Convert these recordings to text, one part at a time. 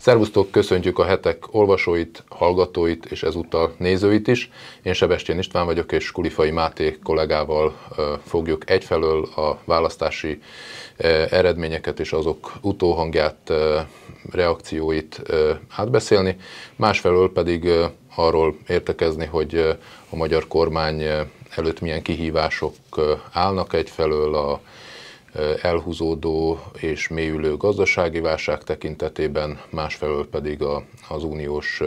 Szervusztok, köszöntjük a hetek olvasóit, hallgatóit és ezúttal nézőit is. Én Sebestyén István vagyok, és Kulifai Máté kollégával fogjuk egyfelől a választási eredményeket és azok utóhangját, reakcióit átbeszélni, másfelől pedig arról értekezni, hogy a magyar kormány előtt milyen kihívások állnak egyfelől a elhúzódó és mélyülő gazdasági válság tekintetében, másfelől pedig a, az uniós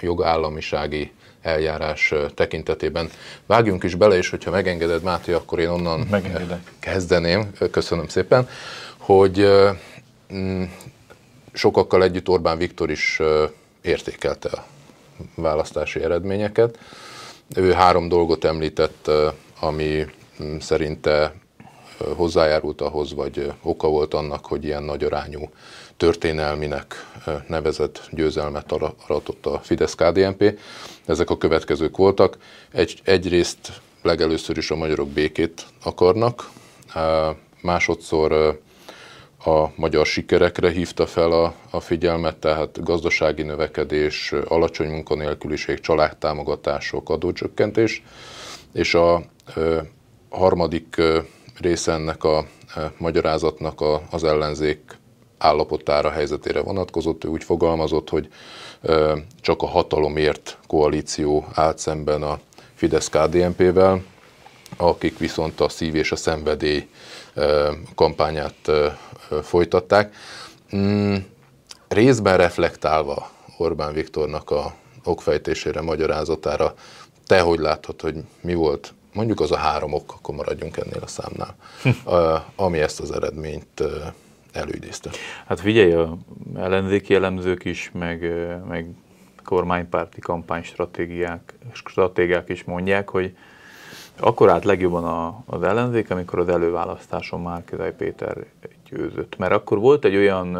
jogállamisági eljárás tekintetében. Vágjunk is bele, és hogyha megengeded, Máté, akkor én onnan Megengedek. kezdeném, köszönöm szépen, hogy mm, sokakkal együtt Orbán Viktor is értékelte a választási eredményeket. Ő három dolgot említett, ami mm, szerinte hozzájárult ahhoz, vagy oka volt annak, hogy ilyen nagy arányú történelminek nevezett győzelmet aratott a Fidesz-KDNP. Ezek a következők voltak. Egy, egyrészt legelőször is a magyarok békét akarnak, másodszor a magyar sikerekre hívta fel a, a figyelmet, tehát gazdasági növekedés, alacsony munkanélküliség, családtámogatások, adócsökkentés, és a, a harmadik része ennek a e, magyarázatnak az ellenzék állapotára, helyzetére vonatkozott. Ő úgy fogalmazott, hogy e, csak a hatalomért koalíció állt szemben a Fidesz-KDNP-vel, akik viszont a szív és a szenvedély e, kampányát folytatták. Mm, részben reflektálva Orbán Viktornak a okfejtésére, magyarázatára, te hogy látod, hogy mi volt mondjuk az a három ok, akkor maradjunk ennél a számnál, ami ezt az eredményt előidézte. Hát figyelj, a ellenzéki elemzők is, meg, meg kormánypárti kampánystratégiák stratégiák is mondják, hogy akkor állt legjobban a, az ellenzék, amikor az előválasztáson már Márkizaj Péter győzött. Mert akkor volt egy olyan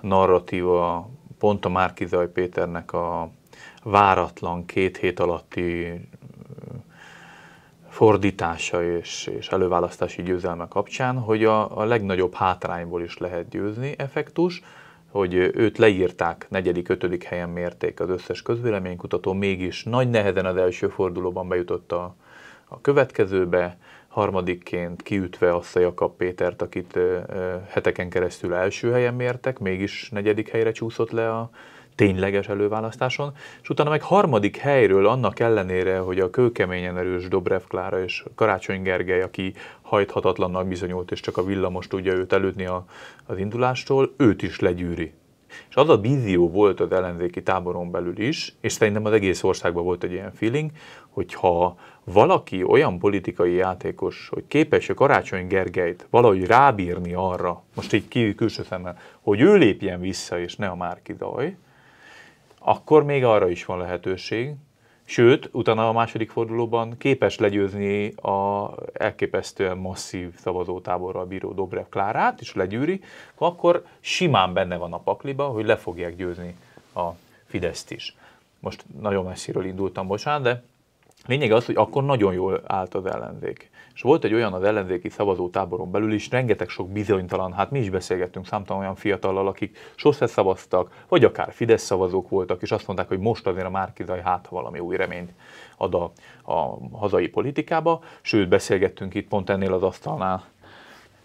narratíva, pont a Márkizaj Péternek a váratlan két hét alatti fordítása és, és előválasztási győzelme kapcsán, hogy a, a legnagyobb hátrányból is lehet győzni effektus, hogy őt leírták, negyedik, ötödik helyen mérték az összes közvéleménykutató, mégis nagy nehezen az első fordulóban bejutott a, a következőbe, harmadikként kiütve azt a Jakab Pétert, akit heteken keresztül első helyen mértek, mégis negyedik helyre csúszott le a, tényleges előválasztáson, és utána meg harmadik helyről annak ellenére, hogy a kőkeményen erős Dobrev Klára és Karácsony Gergely, aki hajthatatlannak bizonyult, és csak a villamos tudja őt elődni a, az indulástól, őt is legyűri. És az a vízió volt az ellenzéki táboron belül is, és szerintem az egész országban volt egy ilyen feeling, hogy ha valaki olyan politikai játékos, hogy képes a Karácsony Gergelyt valahogy rábírni arra, most így kívül külső szemmel, hogy ő lépjen vissza, és ne a Márki Daj, akkor még arra is van lehetőség. Sőt, utána a második fordulóban képes legyőzni a elképesztően masszív szavazótáborral bíró Dobrev Klárát, és legyűri, akkor simán benne van a pakliba, hogy le fogják győzni a Fideszt is. Most nagyon messziről indultam, bocsánat, de lényeg az, hogy akkor nagyon jól állt az ellenzék. És volt egy olyan az ellenzéki szavazótáboron belül is, rengeteg sok bizonytalan, hát mi is beszélgettünk számtalan olyan fiatallal, akik sose szavaztak, vagy akár Fidesz szavazók voltak, és azt mondták, hogy most azért a Márkizaj hát valami új reményt ad a, a hazai politikába. Sőt, beszélgettünk itt pont ennél az asztalnál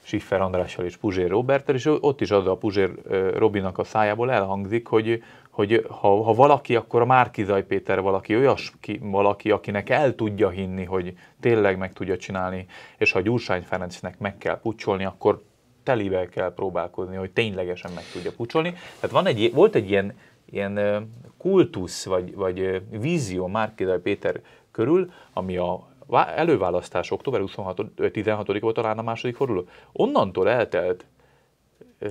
Siffer Andrással és Puzsér Roberttel, és ott is az a Puzsér Robinak a szájából elhangzik, hogy, hogy ha, ha valaki, akkor a Márkizaj Péter valaki, olyas ki, valaki, akinek el tudja hinni, hogy tényleg meg tudja csinálni, és ha Gyursány Ferencnek meg kell pucsolni, akkor telivel kell próbálkozni, hogy ténylegesen meg tudja pucsolni. Tehát van egy, volt egy ilyen, ilyen kultusz, vagy, vagy vízió Márkizaj Péter körül, ami a előválasztás október 26, 16 volt talán a második forduló. Onnantól eltelt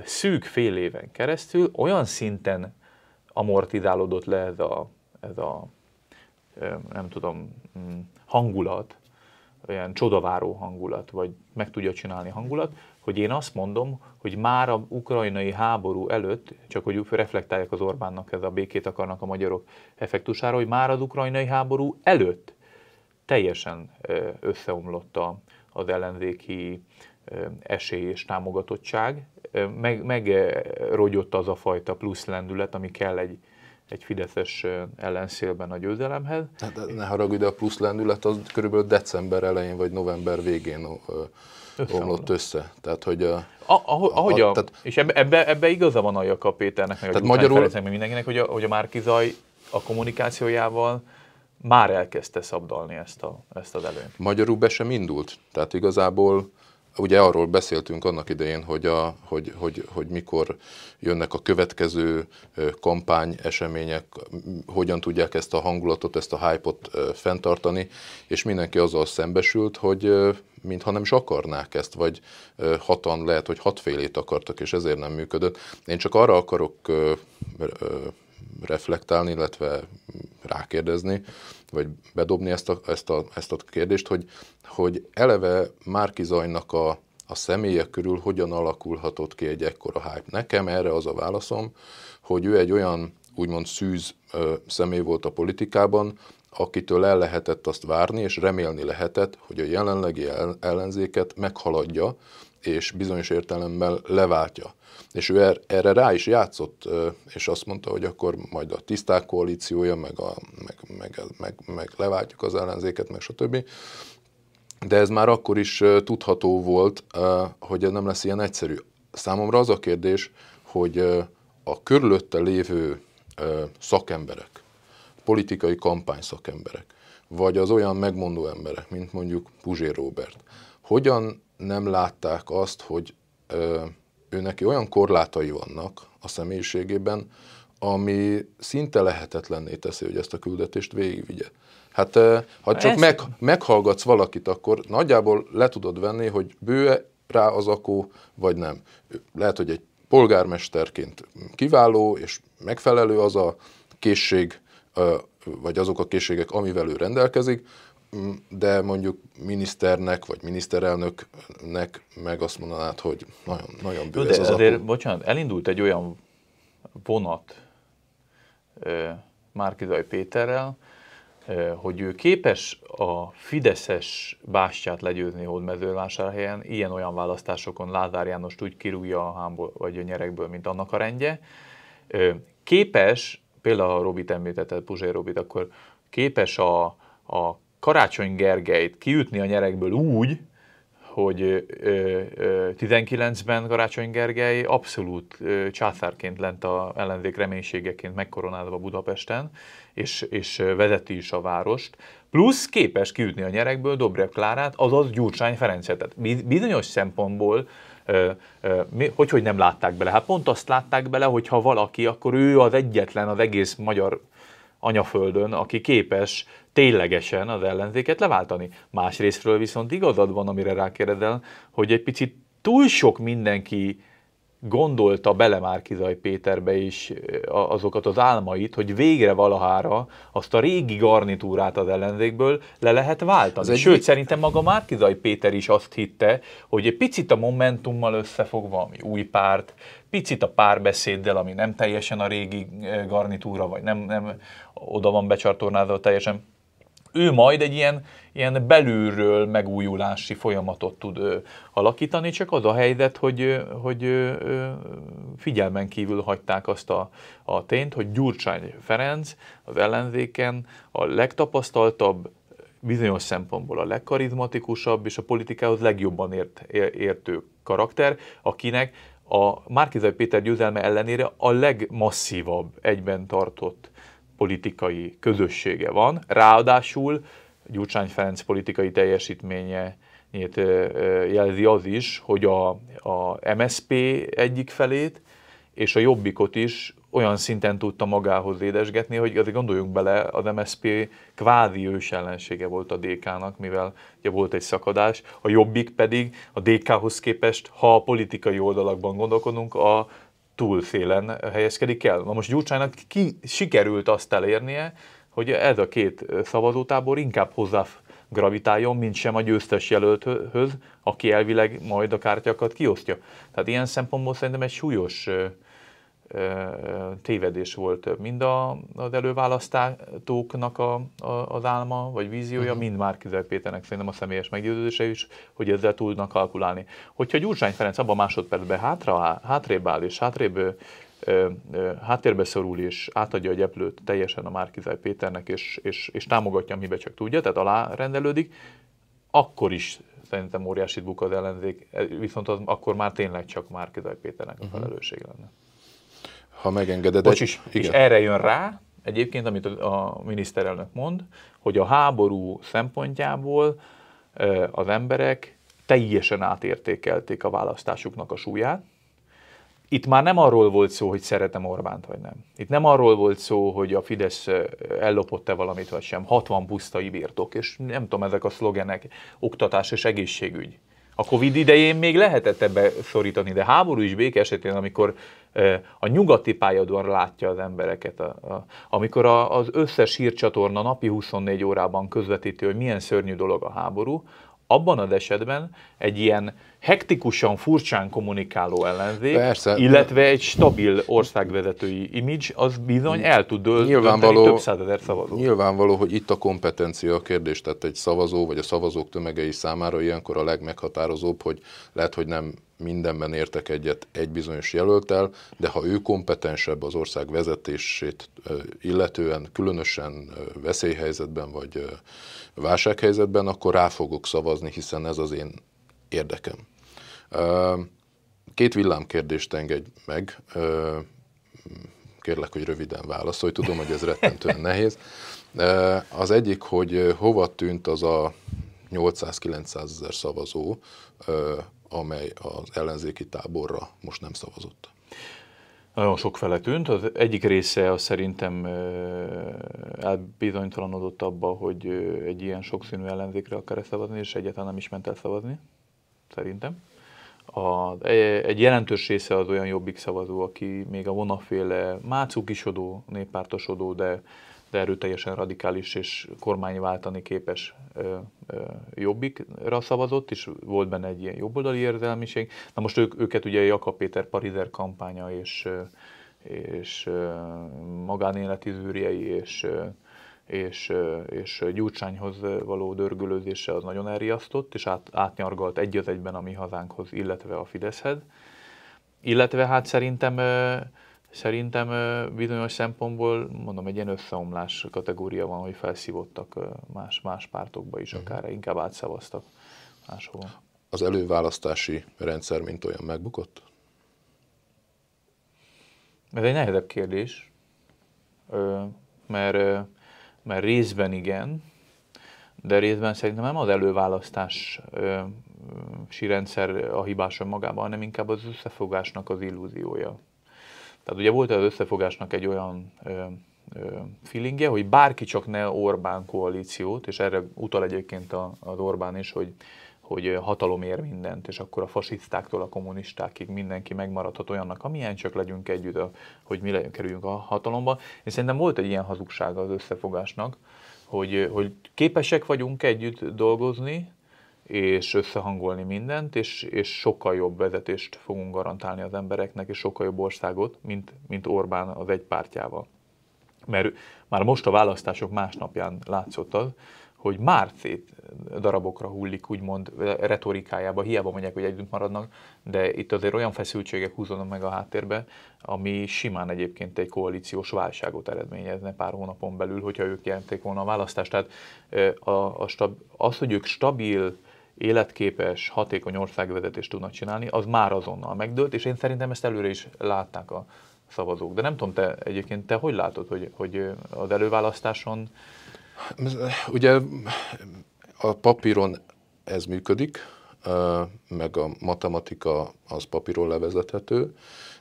szűk fél éven keresztül olyan szinten amortizálódott le ez a, ez a nem tudom, mm, hangulat, olyan csodaváró hangulat, vagy meg tudja csinálni hangulat, hogy én azt mondom, hogy már a ukrajnai háború előtt, csak hogy reflektálják az Orbánnak ez a békét akarnak a magyarok effektusára, hogy már az ukrajnai háború előtt teljesen összeomlott az ellenzéki esély és támogatottság, meg, megrogyott az a fajta plusz lendület, ami kell egy, egy fideszes ellenszélben a győzelemhez. Hát, ne haragudj, de a plusz lendület az körülbelül december elején vagy november végén omlott össze. Tehát, hogy a, a, ahogy a, a, tehát, és ebbe, ebbe, ebbe igaza van a Jakab Péternek, meg tehát a magyarul, meg mindenkinek, hogy a, hogy a Márkizaj a kommunikációjával már elkezdte szabdalni ezt, a, ezt az előnyt. Magyarul be sem indult. Tehát igazából ugye arról beszéltünk annak idején, hogy, a, hogy, hogy, hogy mikor jönnek a következő kampány események, hogyan tudják ezt a hangulatot, ezt a hype-ot fenntartani, és mindenki azzal szembesült, hogy mintha nem is akarnák ezt, vagy hatan lehet, hogy hatfélét akartak, és ezért nem működött. Én csak arra akarok reflektálni, illetve rákérdezni, vagy bedobni ezt a, ezt a, ezt a kérdést, hogy, hogy eleve Márki Zajnak a, a személye körül hogyan alakulhatott ki egy ekkora hype. Nekem erre az a válaszom, hogy ő egy olyan úgymond szűz ö, személy volt a politikában, akitől el lehetett azt várni, és remélni lehetett, hogy a jelenlegi ellenzéket meghaladja, és bizonyos értelemben leváltja. És ő er, erre rá is játszott, és azt mondta, hogy akkor majd a tiszták koalíciója, meg, a, meg, meg, meg, meg leváltjuk az ellenzéket, meg stb. De ez már akkor is tudható volt, hogy ez nem lesz ilyen egyszerű. Számomra az a kérdés, hogy a körülötte lévő szakemberek, politikai kampány szakemberek, vagy az olyan megmondó emberek, mint mondjuk Puzsér Robert, hogyan nem látták azt, hogy ő neki olyan korlátai vannak a személyiségében, ami szinte lehetetlenné teszi, hogy ezt a küldetést végigvigye. Hát ha csak meg, meghallgatsz valakit, akkor nagyjából le tudod venni, hogy bő rá az akó, vagy nem. Lehet, hogy egy polgármesterként kiváló és megfelelő az a készség, vagy azok a készségek, amivel ő rendelkezik, de mondjuk miniszternek, vagy miniszterelnöknek meg azt mondanád, hogy nagyon, nagyon bő ez az azért, akú. bocsánat, elindult egy olyan vonat Márkizaj Péterrel, hogy ő képes a Fideszes bástyát legyőzni Hódmezővásárhelyen, ilyen-olyan választásokon Lázár Jánost úgy kirúgja a hámból, vagy a nyerekből, mint annak a rendje. Képes, például a Robit említette, Puzsé Robit, akkor képes a, a Karácsony Gergelyt kiütni a nyerekből úgy, hogy 19-ben Karácsony Gergely abszolút császárként lent a ellenzék reménységeként megkoronálva Budapesten, és, és vezeti is a várost, plusz képes kiütni a nyerekből Dobrev Klárát, azaz Gyurcsány Ferencet. Tehát bizonyos szempontból hogy, hogy nem látták bele? Hát pont azt látták bele, hogy ha valaki, akkor ő az egyetlen az egész magyar anyaföldön, aki képes ténylegesen az ellenzéket leváltani. Másrésztről viszont igazad van, amire rákérdel, hogy egy picit túl sok mindenki gondolta bele Márkizaj Péterbe is azokat az álmait, hogy végre valahára azt a régi garnitúrát az ellenzékből le lehet váltani. Ez Sőt, egy... szerintem maga Márkizaj Péter is azt hitte, hogy egy picit a Momentummal összefog valami új párt, picit a párbeszéddel, ami nem teljesen a régi garnitúra, vagy nem, nem oda van becsatornázva teljesen, ő majd egy ilyen, ilyen belülről megújulási folyamatot tud ö, alakítani, csak az a helyzet, hogy, hogy ö, figyelmen kívül hagyták azt a, a tényt, hogy Gyurcsány Ferenc az ellenzéken a legtapasztaltabb, bizonyos szempontból a legkarizmatikusabb és a politikához legjobban ért, értő karakter, akinek a Márkizai Péter győzelme ellenére a legmasszívabb egyben tartott politikai közössége van. Ráadásul Gyurcsány Ferenc politikai teljesítménye jelzi az is, hogy a, a MSP egyik felét és a Jobbikot is olyan szinten tudta magához édesgetni, hogy azért gondoljunk bele, az MSP kvázi ős ellensége volt a DK-nak, mivel ugye volt egy szakadás, a Jobbik pedig a DK-hoz képest, ha a politikai oldalakban gondolkodunk, a túlszélen helyezkedik el. Na most Gyurcsánynak ki sikerült azt elérnie, hogy ez a két szavazótábor inkább hozzá gravitáljon, mint sem a győztes jelölthöz, aki elvileg majd a kártyákat kiosztja. Tehát ilyen szempontból szerintem egy súlyos tévedés volt mind a, az előválasztóknak a, a, az álma, vagy víziója, uh-huh. mind már Péternek szerintem a személyes meggyőződése is, hogy ezzel tudnak kalkulálni. Hogyha Gyurcsány Ferenc abban másodpercben hátra, hátrébb áll, és hátrébb ö, ö, háttérbe szorul, és átadja a gyeplőt teljesen a Márkizaj Péternek, és, és, és támogatja, amiben csak tudja, tehát alárendelődik, akkor is szerintem óriási buk az ellenzék, viszont az akkor már tényleg csak Márkizaj Péternek a mhm. felelősség lenne. Ha megengeded. Bocs, is, és erre jön rá, egyébként, amit a miniszterelnök mond, hogy a háború szempontjából az emberek teljesen átértékelték a választásuknak a súlyát, itt már nem arról volt szó, hogy szeretem Orbánt vagy nem. Itt nem arról volt szó, hogy a Fidesz ellopott-e valamit vagy sem. 60 pusztai birtok, és nem tudom, ezek a szlogenek, oktatás és egészségügy. A Covid idején még lehetett ebbe szorítani, de háború is béke esetén, amikor a nyugati pályadon látja az embereket, a, a, amikor a, az összes hírcsatorna napi 24 órában közvetíti, hogy milyen szörnyű dolog a háború, abban az esetben egy ilyen hektikusan, furcsán kommunikáló ellenzék, Persze, illetve egy stabil országvezetői image, az bizony el tud nyilvánvaló, több százezer szavazó. Nyilvánvaló, hogy itt a kompetencia a kérdés, tehát egy szavazó vagy a szavazók tömegei számára ilyenkor a legmeghatározóbb, hogy lehet, hogy nem mindenben értek egyet egy bizonyos jelöltel, de ha ő kompetensebb az ország vezetését illetően, különösen veszélyhelyzetben vagy válsághelyzetben, akkor rá fogok szavazni, hiszen ez az én érdekem. Két villámkérdést engedj meg, kérlek, hogy röviden válaszolj, tudom, hogy ez rettentően nehéz. Az egyik, hogy hova tűnt az a 800-900 ezer szavazó, amely az ellenzéki táborra most nem szavazott? Nagyon sok fele tűnt. Az egyik része az szerintem elbizonytalanodott abba, hogy egy ilyen sokszínű ellenzékre akar szavazni, és egyáltalán nem is ment el szavazni, szerintem. A, egy jelentős része az olyan jobbik szavazó, aki még a vonaféle mácukisodó, néppártosodó, de de erőteljesen radikális és kormányváltani képes ö, ö, jobbikra szavazott, és volt benne egy ilyen jobboldali érzelmiség. Na most ők, őket ugye Jakab Péter Parizer kampánya és, és magánéleti zűrjei és, és, és Gyurcsányhoz való dörgülőzése az nagyon elriasztott, és át, átnyargalt egy az egyben a mi hazánkhoz, illetve a Fideszhez. Illetve hát szerintem Szerintem bizonyos szempontból, mondom, egy ilyen összeomlás kategória van, hogy felszívottak más, más pártokba is, uh-huh. akár inkább átszavaztak máshol. Az előválasztási rendszer mint olyan megbukott? Ez egy nehezebb kérdés, mert, mert részben igen, de részben szerintem nem az előválasztási rendszer a hibás önmagában, hanem inkább az összefogásnak az illúziója. Tehát ugye volt az összefogásnak egy olyan ö, ö, feelingje, hogy bárki csak ne Orbán koalíciót, és erre utal egyébként az Orbán is, hogy, hogy hatalom ér mindent, és akkor a fasisztáktól a kommunistákig mindenki megmaradhat olyannak, amilyen csak legyünk együtt, hogy mi legyünk, kerüljünk a hatalomba. És szerintem volt egy ilyen hazugsága az összefogásnak, hogy, hogy képesek vagyunk együtt dolgozni, és összehangolni mindent, és, és sokkal jobb vezetést fogunk garantálni az embereknek, és sokkal jobb országot, mint, mint Orbán az egy pártjával. Mert már most a választások másnapján látszott az, hogy már szét darabokra hullik, úgymond retorikájába, hiába mondják, hogy együtt maradnak, de itt azért olyan feszültségek húzódnak meg a háttérbe, ami simán egyébként egy koalíciós válságot eredményezne pár hónapon belül, hogyha ők jelenték volna a választást. Tehát a, a stab, az, hogy ők stabil, életképes, hatékony országvezetést tudnak csinálni, az már azonnal megdőlt, és én szerintem ezt előre is látták a szavazók. De nem tudom, te egyébként te hogy látod, hogy, hogy az előválasztáson... Ugye a papíron ez működik, meg a matematika az papíron levezethető,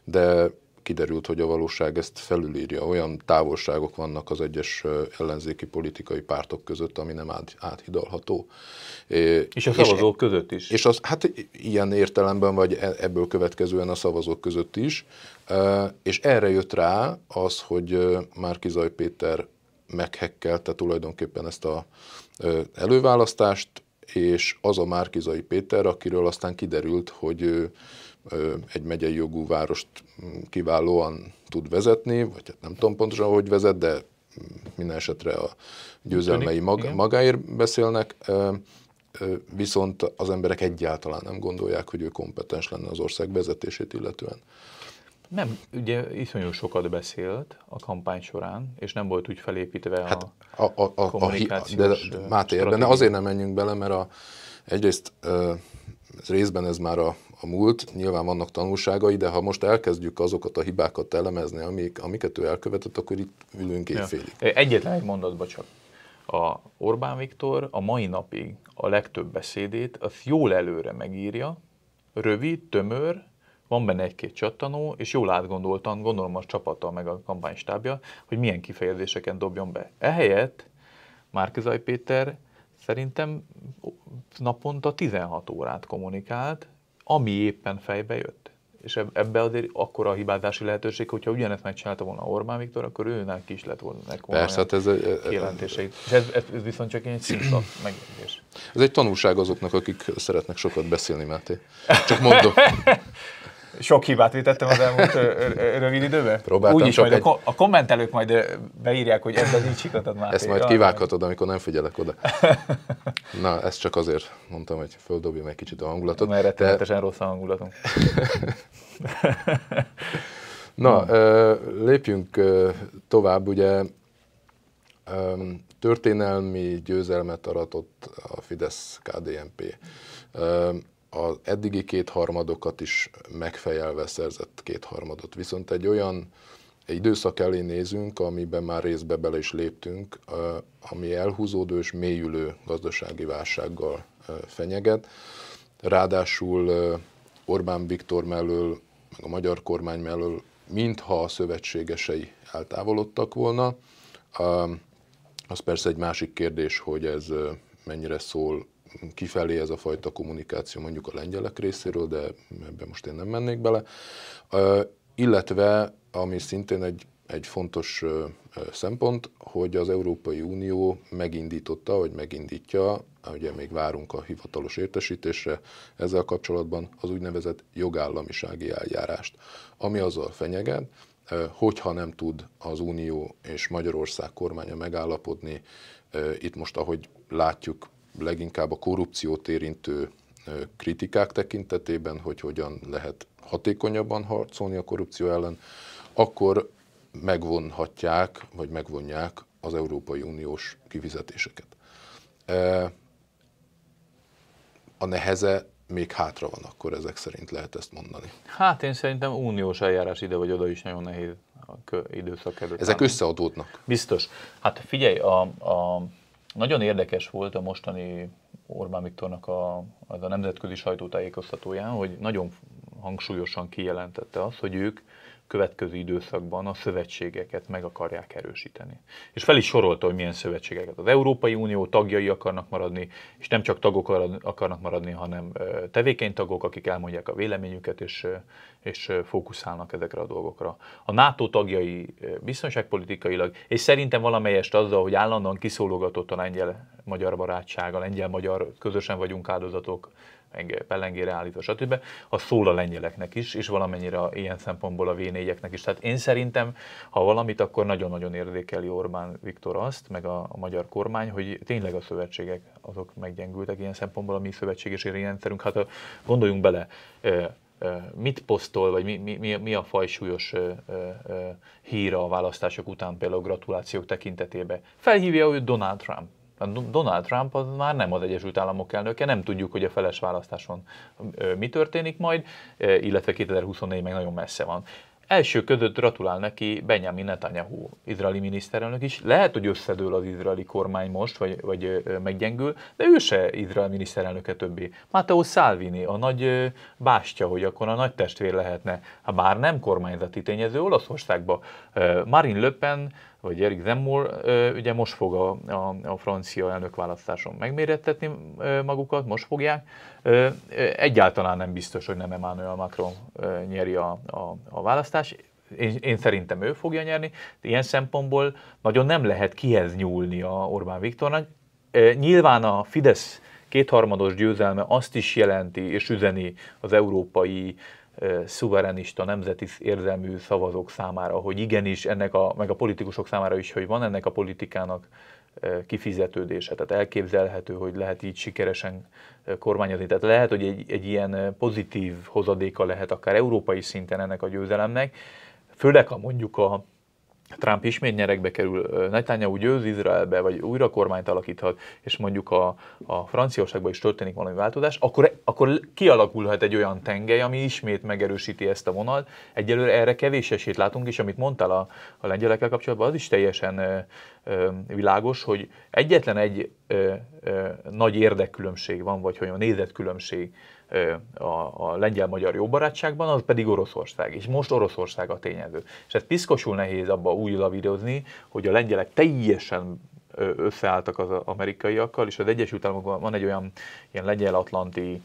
de kiderült, hogy a valóság ezt felülírja. Olyan távolságok vannak az egyes ellenzéki politikai pártok között, ami nem át, áthidalható. És a szavazók és, között is. És az, hát ilyen értelemben, vagy e, ebből következően a szavazók között is. És erre jött rá az, hogy Márkizaj Péter meghekkelte tulajdonképpen ezt a előválasztást, és az a Márkizai Péter, akiről aztán kiderült, hogy egy megyei jogú várost kiválóan tud vezetni, vagy hát nem tudom pontosan, hogy vezet, de minden esetre a győzelmei mag, magáért beszélnek, viszont az emberek egyáltalán nem gondolják, hogy ő kompetens lenne az ország vezetését illetően. Nem, ugye iszonyú sokat beszélt a kampány során, és nem volt úgy felépítve hát a, a, a, a kommunikációs a, de, Máté, ebben azért nem menjünk bele, mert a, egyrészt ez részben ez már a, a múlt, nyilván vannak tanulságai, de ha most elkezdjük azokat a hibákat elemezni, amik, amiket ő elkövetett, akkor itt ülünk évfélig. Ja. Egyetlen egy mondatba csak. A Orbán Viktor a mai napig a legtöbb beszédét az jól előre megírja, rövid, tömör, van benne egy-két csattanó, és jól átgondoltan, gondolom a csapata meg a kampánystábja, hogy milyen kifejezéseken dobjon be. Ehelyett Márkizaj Péter szerintem naponta 16 órát kommunikált, ami éppen fejbe jött. És ebbe azért akkora a hibázási lehetőség, hogyha ugyanezt megcsinálta volna Orbán Viktor, akkor őnek is lett volna Persze, hát ez, kijelentéseit. És ez, ez, ez viszont csak egy szintlap megjegyzés. Ez egy tanulság azoknak, akik szeretnek sokat beszélni, Máté. Csak mondom. Sok hibát vétettem az elmúlt rövid időben? Próbáltam Úgyis majd egy... a, kommentelők majd beírják, hogy ebben így sikatod már. Ezt majd kivághatod, amikor nem figyelek oda. Na, ezt csak azért mondtam, hogy földobjam egy kicsit a hangulatot. Mert rettenetesen rossz a hangulatunk. Na, lépjünk tovább, ugye történelmi győzelmet aratott a Fidesz-KDNP az eddigi kétharmadokat is megfejelve szerzett kétharmadot. Viszont egy olyan időszak elé nézünk, amiben már részbe bele is léptünk, ami elhúzódó és mélyülő gazdasági válsággal fenyeget. Ráadásul Orbán Viktor mellől, meg a magyar kormány mellől, mintha a szövetségesei eltávolodtak volna. Az persze egy másik kérdés, hogy ez mennyire szól kifelé ez a fajta kommunikáció mondjuk a lengyelek részéről, de ebben most én nem mennék bele. Illetve, ami szintén egy, egy fontos szempont, hogy az Európai Unió megindította, vagy megindítja, ugye még várunk a hivatalos értesítésre ezzel kapcsolatban az úgynevezett jogállamisági eljárást, ami azzal fenyeget, hogyha nem tud az Unió és Magyarország kormánya megállapodni, itt most ahogy látjuk, leginkább a korrupciót érintő kritikák tekintetében, hogy hogyan lehet hatékonyabban harcolni a korrupció ellen, akkor megvonhatják, vagy megvonják az Európai Uniós kifizetéseket. A neheze még hátra van, akkor ezek szerint lehet ezt mondani. Hát én szerintem uniós eljárás ide vagy oda is nagyon nehéz a időszak előtt. Ezek összeadódnak. Biztos. Hát figyelj, a, a nagyon érdekes volt a mostani Orbán Viktornak a, az a nemzetközi sajtótájékoztatóján, hogy nagyon hangsúlyosan kijelentette azt, hogy ők következő időszakban a szövetségeket meg akarják erősíteni. És fel is sorolta, hogy milyen szövetségeket. Az Európai Unió tagjai akarnak maradni, és nem csak tagok akarnak maradni, hanem tevékeny tagok, akik elmondják a véleményüket, és, és fókuszálnak ezekre a dolgokra. A NATO tagjai biztonságpolitikailag, és szerintem valamelyest azzal, hogy állandóan kiszólogatott a lengyel-magyar barátság, a lengyel-magyar közösen vagyunk áldozatok, pellengére állítva, stb. Az szól a lengyeleknek is, és valamennyire ilyen szempontból a v is. Tehát én szerintem, ha valamit, akkor nagyon-nagyon érdekeli Orbán Viktor azt, meg a, a magyar kormány, hogy tényleg a szövetségek azok meggyengültek ilyen szempontból a mi szövetséges rendszerünk. Hát gondoljunk bele, mit posztol, vagy mi, mi, mi a fajsúlyos híra a választások után például gratulációk tekintetében. Felhívja őt Donald Trump. Donald Trump az már nem az Egyesült Államok elnöke, nem tudjuk, hogy a feles választáson mi történik majd, illetve 2024 meg nagyon messze van. Első között gratulál neki Benjamin Netanyahu, izraeli miniszterelnök is. Lehet, hogy összedől az izraeli kormány most, vagy, vagy meggyengül, de ő se izrael miniszterelnöke többé. Matteo Salvini, a nagy bástya, hogy akkor a nagy testvér lehetne, ha bár nem kormányzati tényező Olaszországba. Marine Le Pen vagy Erik Zemmour ugye most fog a, a, a francia elnökválasztáson megmérettetni magukat, most fogják. Egyáltalán nem biztos, hogy nem Emmanuel Macron nyeri a, a, a választás. Én, én szerintem ő fogja nyerni. Ilyen szempontból nagyon nem lehet kihez nyúlni a Orbán Viktornak. Nyilván a Fidesz kétharmados győzelme azt is jelenti és üzeni az európai szuverenista, nemzeti érzelmű szavazók számára, hogy igenis ennek a, meg a politikusok számára is, hogy van ennek a politikának kifizetődése. Tehát elképzelhető, hogy lehet így sikeresen kormányozni. Tehát lehet, hogy egy, egy ilyen pozitív hozadéka lehet akár európai szinten ennek a győzelemnek, főleg ha mondjuk a Trump ismét nyerekbe kerül, Netanyahu győz Izraelbe, vagy újra kormányt alakíthat, és mondjuk a, a Franciaországban is történik valami változás, akkor, akkor kialakulhat egy olyan tengely, ami ismét megerősíti ezt a vonalat. Egyelőre erre kevés esélyt látunk, és amit mondtál a, a lengyelekkel kapcsolatban, az is teljesen ö, ö, világos, hogy egyetlen egy ö, ö, nagy érdekkülönbség van, vagy hogy a nézetkülönbség a, a lengyel-magyar jó barátságban, az pedig Oroszország. És most Oroszország a tényező. És ez piszkosul nehéz abba úgy lavírozni, hogy a lengyelek teljesen összeálltak az amerikaiakkal, és az Egyesült Államokban van egy olyan ilyen lengyel-atlanti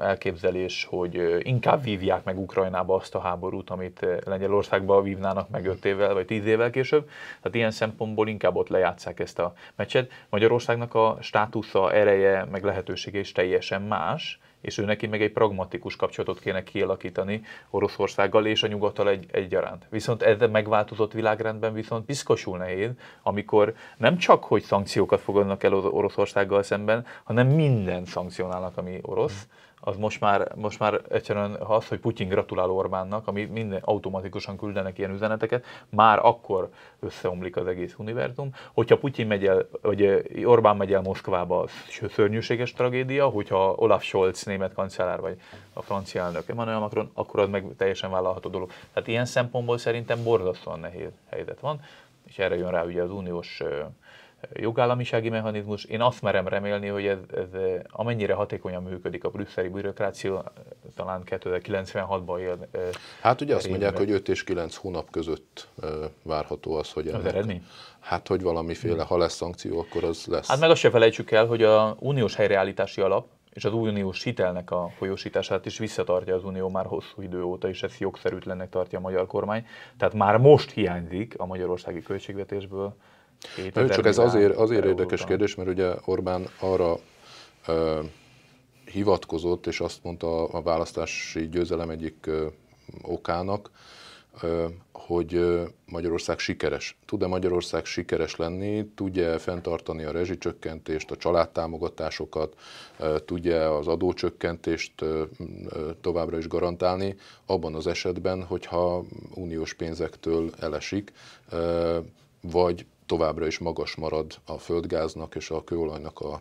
elképzelés, hogy inkább vívják meg Ukrajnába azt a háborút, amit Lengyelországba vívnának meg 5 évvel vagy 10 évvel később. Tehát ilyen szempontból inkább ott lejátszák ezt a meccset. Magyarországnak a státusza, ereje, meg lehetősége is teljesen más, és ő neki meg egy pragmatikus kapcsolatot kéne kialakítani Oroszországgal és a nyugattal egy, egyaránt. Viszont ez a megváltozott világrendben viszont piszkosul nehéz, amikor nem csak, hogy szankciókat fogadnak el Oroszországgal szemben, hanem minden szankcionálnak, ami orosz, az most már, most már egyszerűen az, hogy Putyin gratulál Orbánnak, ami minden automatikusan küldenek ilyen üzeneteket, már akkor összeomlik az egész univerzum. Hogyha Putyin megy el, vagy Orbán megy el Moszkvába, az szörnyűséges tragédia, hogyha Olaf Scholz, német kancellár, vagy a francia elnök Emmanuel Macron, akkor az meg teljesen vállalható dolog. Tehát ilyen szempontból szerintem borzasztóan nehéz helyzet van, és erre jön rá ugye az uniós jogállamisági mechanizmus. Én azt merem remélni, hogy ez, ez amennyire hatékonyan működik a brüsszeli bürokrácia, talán 2096-ban él. Hát ugye azt mondják, hogy 5 és 9 hónap között várható az, hogy az eredmény? Hát, hogy valamiféle, ha lesz szankció, akkor az lesz. Hát meg azt se felejtsük el, hogy a uniós helyreállítási alap, és az uniós hitelnek a folyósítását is visszatartja az Unió már hosszú idő óta, és ezt jogszerűtlennek tartja a magyar kormány. Tehát már most hiányzik a magyarországi költségvetésből Na, csak ez azért, azért érdekes kérdés, mert ugye Orbán arra ö, hivatkozott, és azt mondta a választási győzelem egyik ö, okának, ö, hogy Magyarország sikeres. Tud-e Magyarország sikeres lenni, tudja fenntartani a rezsicsökkentést, a családtámogatásokat, tudja az adócsökkentést továbbra is garantálni, abban az esetben, hogyha uniós pénzektől elesik, vagy továbbra is magas marad a földgáznak és a kőolajnak a,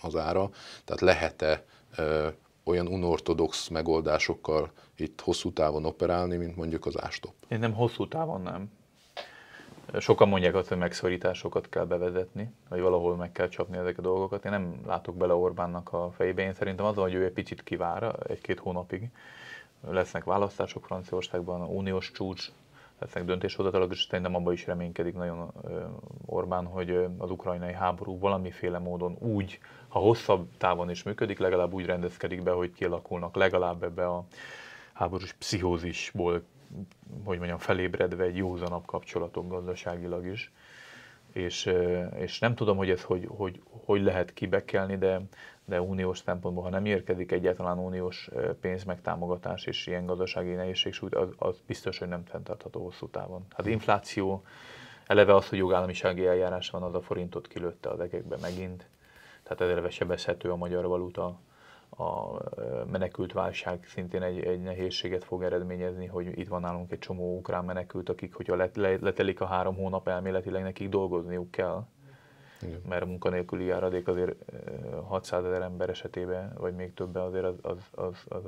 az ára. Tehát lehet-e olyan unortodox megoldásokkal itt hosszú távon operálni, mint mondjuk az ástop? Én nem hosszú távon nem. Sokan mondják azt, hogy megszorításokat kell bevezetni, vagy valahol meg kell csapni ezeket a dolgokat. Én nem látok bele Orbánnak a fejébe. Én szerintem az, hogy ő egy picit kivár egy-két hónapig. Lesznek választások Franciaországban, uniós csúcs, lesznek döntéshozatalak, és szerintem abban is reménykedik nagyon Orbán, hogy az ukrajnai háború valamiféle módon úgy, ha hosszabb távon is működik, legalább úgy rendezkedik be, hogy kialakulnak legalább ebbe a háborús pszichózisból, hogy mondjam, felébredve egy józanabb kapcsolatok gazdaságilag is. És, és nem tudom, hogy ez hogy, hogy, hogy lehet kibekelni, de de uniós szempontból, ha nem érkezik egyáltalán uniós pénz megtámogatás és ilyen gazdasági nehézség, az, az biztos, hogy nem fenntartható hosszú távon. Hát infláció, eleve az, hogy jogállamisági eljárás van, az a forintot kilőtte az egekbe megint, tehát ez eleve sebezhető a magyar valuta, a menekült válság szintén egy, egy nehézséget fog eredményezni, hogy itt van nálunk egy csomó ukrán menekült, akik, hogyha letelik a három hónap, elméletileg nekik dolgozniuk kell igen. mert a munkanélküli járadék azért 600 ezer ember esetében, vagy még többen azért az, az, az, az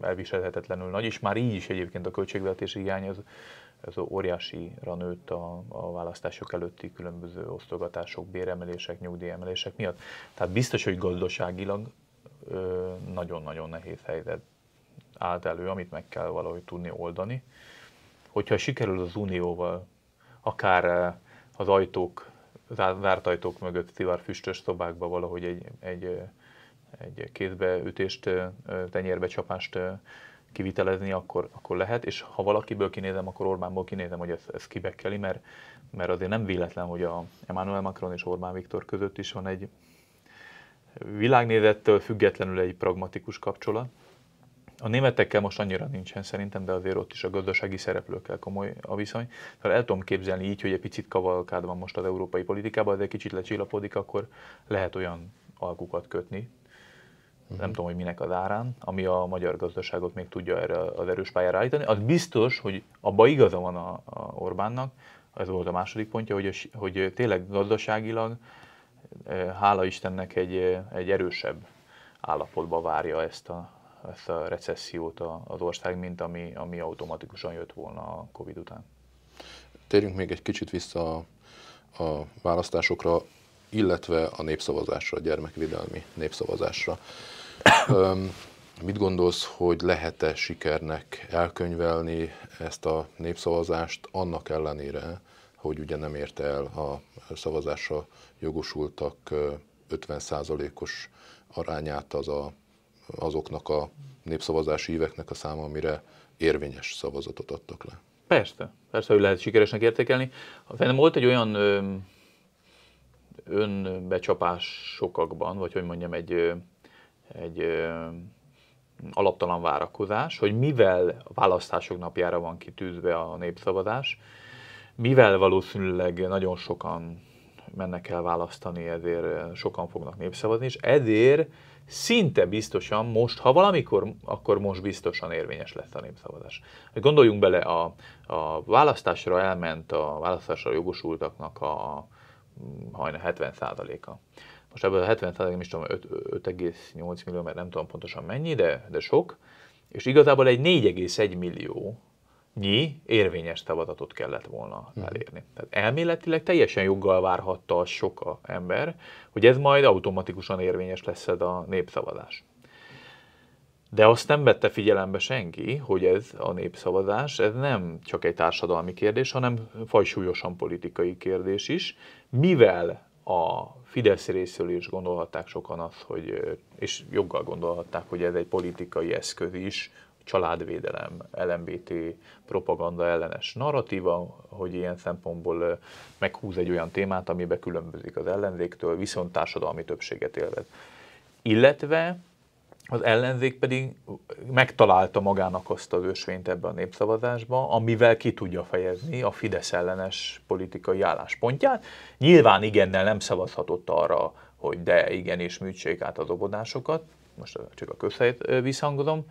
elviselhetetlenül nagy, és már így is egyébként a költségvetési hiány az, ez óriásira nőtt a, a választások előtti különböző osztogatások, béremelések, nyugdíjemelések miatt. Tehát biztos, hogy gazdaságilag nagyon-nagyon nehéz helyzet állt elő, amit meg kell valahogy tudni oldani. Hogyha sikerül az Unióval akár az ajtók zárt ajtók mögött szivár füstös szobákba valahogy egy, egy, egy kézbeütést, tenyérbe csapást kivitelezni, akkor, akkor lehet, és ha valakiből kinézem, akkor Orbánból kinézem, hogy ez, ez kibekkeli, mert, mert azért nem véletlen, hogy a Emmanuel Macron és Orbán Viktor között is van egy világnézettől függetlenül egy pragmatikus kapcsolat, A németekkel most annyira nincsen szerintem, de azért ott is a gazdasági szereplőkkel komoly a viszony. Tehát el tudom képzelni így, hogy egy picit kavalkád van most az európai politikában, de egy kicsit lecsillapodik, akkor lehet olyan alkukat kötni, uh-huh. nem tudom, hogy minek az árán, ami a magyar gazdaságot még tudja erre az erős pályára állítani. Az biztos, hogy abba igaza van a, a Orbánnak, ez volt a második pontja, hogy, hogy tényleg gazdaságilag, hála Istennek egy, egy erősebb állapotba várja ezt a, ezt a recessziót az ország, mint ami, ami automatikusan jött volna a Covid után. Térjünk még egy kicsit vissza a, a választásokra, illetve a népszavazásra, a gyermekvédelmi népszavazásra. Mit gondolsz, hogy lehet-e sikernek elkönyvelni ezt a népszavazást annak ellenére, hogy ugye nem érte el a szavazásra jogosultak 50%-os arányát az a, azoknak a népszavazási éveknek a száma, amire érvényes szavazatot adtak le. Persze, persze, hogy lehet sikeresnek értékelni. Fennem volt egy olyan önbecsapás sokakban, vagy hogy mondjam, egy, egy alaptalan várakozás, hogy mivel a választások napjára van kitűzve a népszavazás, mivel valószínűleg nagyon sokan mennek el választani, ezért sokan fognak népszavazni, és ezért szinte biztosan most, ha valamikor, akkor most biztosan érvényes lesz a népszavazás. Gondoljunk bele, a, a választásra elment, a választásra jogosultaknak a hajna 70%-a. Most ebből a 70 nem is tudom, 5,8 millió, mert nem tudom pontosan mennyi, de, de sok, és igazából egy 4,1 millió nyi érvényes szavazatot kellett volna mhm. elérni. Tehát elméletileg teljesen joggal várhatta a sok ember, hogy ez majd automatikusan érvényes lesz ez a népszavazás. De azt nem vette figyelembe senki, hogy ez a népszavazás, ez nem csak egy társadalmi kérdés, hanem fajsúlyosan politikai kérdés is, mivel a Fidesz részről is gondolhatták sokan azt, hogy, és joggal gondolhatták, hogy ez egy politikai eszköz is, családvédelem, LMBT propaganda ellenes narratíva, hogy ilyen szempontból meghúz egy olyan témát, amiben különbözik az ellenzéktől, viszont társadalmi többséget élvez. Illetve az ellenzék pedig megtalálta magának azt az ösvényt ebben a népszavazásban, amivel ki tudja fejezni a Fidesz ellenes politikai álláspontját. Nyilván igennel nem szavazhatott arra, hogy de igenis műtsék át az obodásokat, most csak a közhelyet visszhangozom,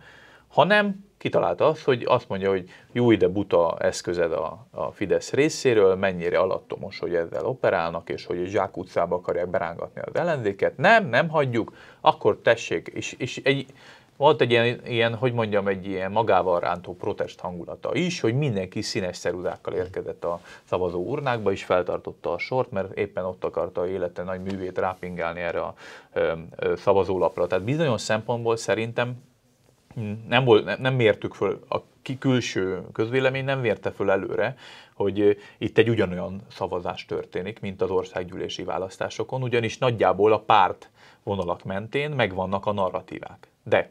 hanem kitalálta azt, hogy azt mondja, hogy jó ide buta eszközed a, a Fidesz részéről, mennyire alattomos, hogy ezzel operálnak, és hogy Zsák utcába akarják berángatni az ellenzéket. Nem, nem hagyjuk, akkor tessék. És, és egy, volt egy ilyen, ilyen, hogy mondjam, egy ilyen magával rántó protest hangulata is, hogy mindenki színes szerudákkal érkezett a szavazó urnákba, és feltartotta a sort, mert éppen ott akarta a élete nagy művét rápingálni erre a ö, ö, szavazólapra. Tehát bizonyos szempontból szerintem nem, volt, nem mértük föl, a külső közvélemény nem vérte föl előre, hogy itt egy ugyanolyan szavazás történik, mint az országgyűlési választásokon, ugyanis nagyjából a párt vonalak mentén megvannak a narratívák. De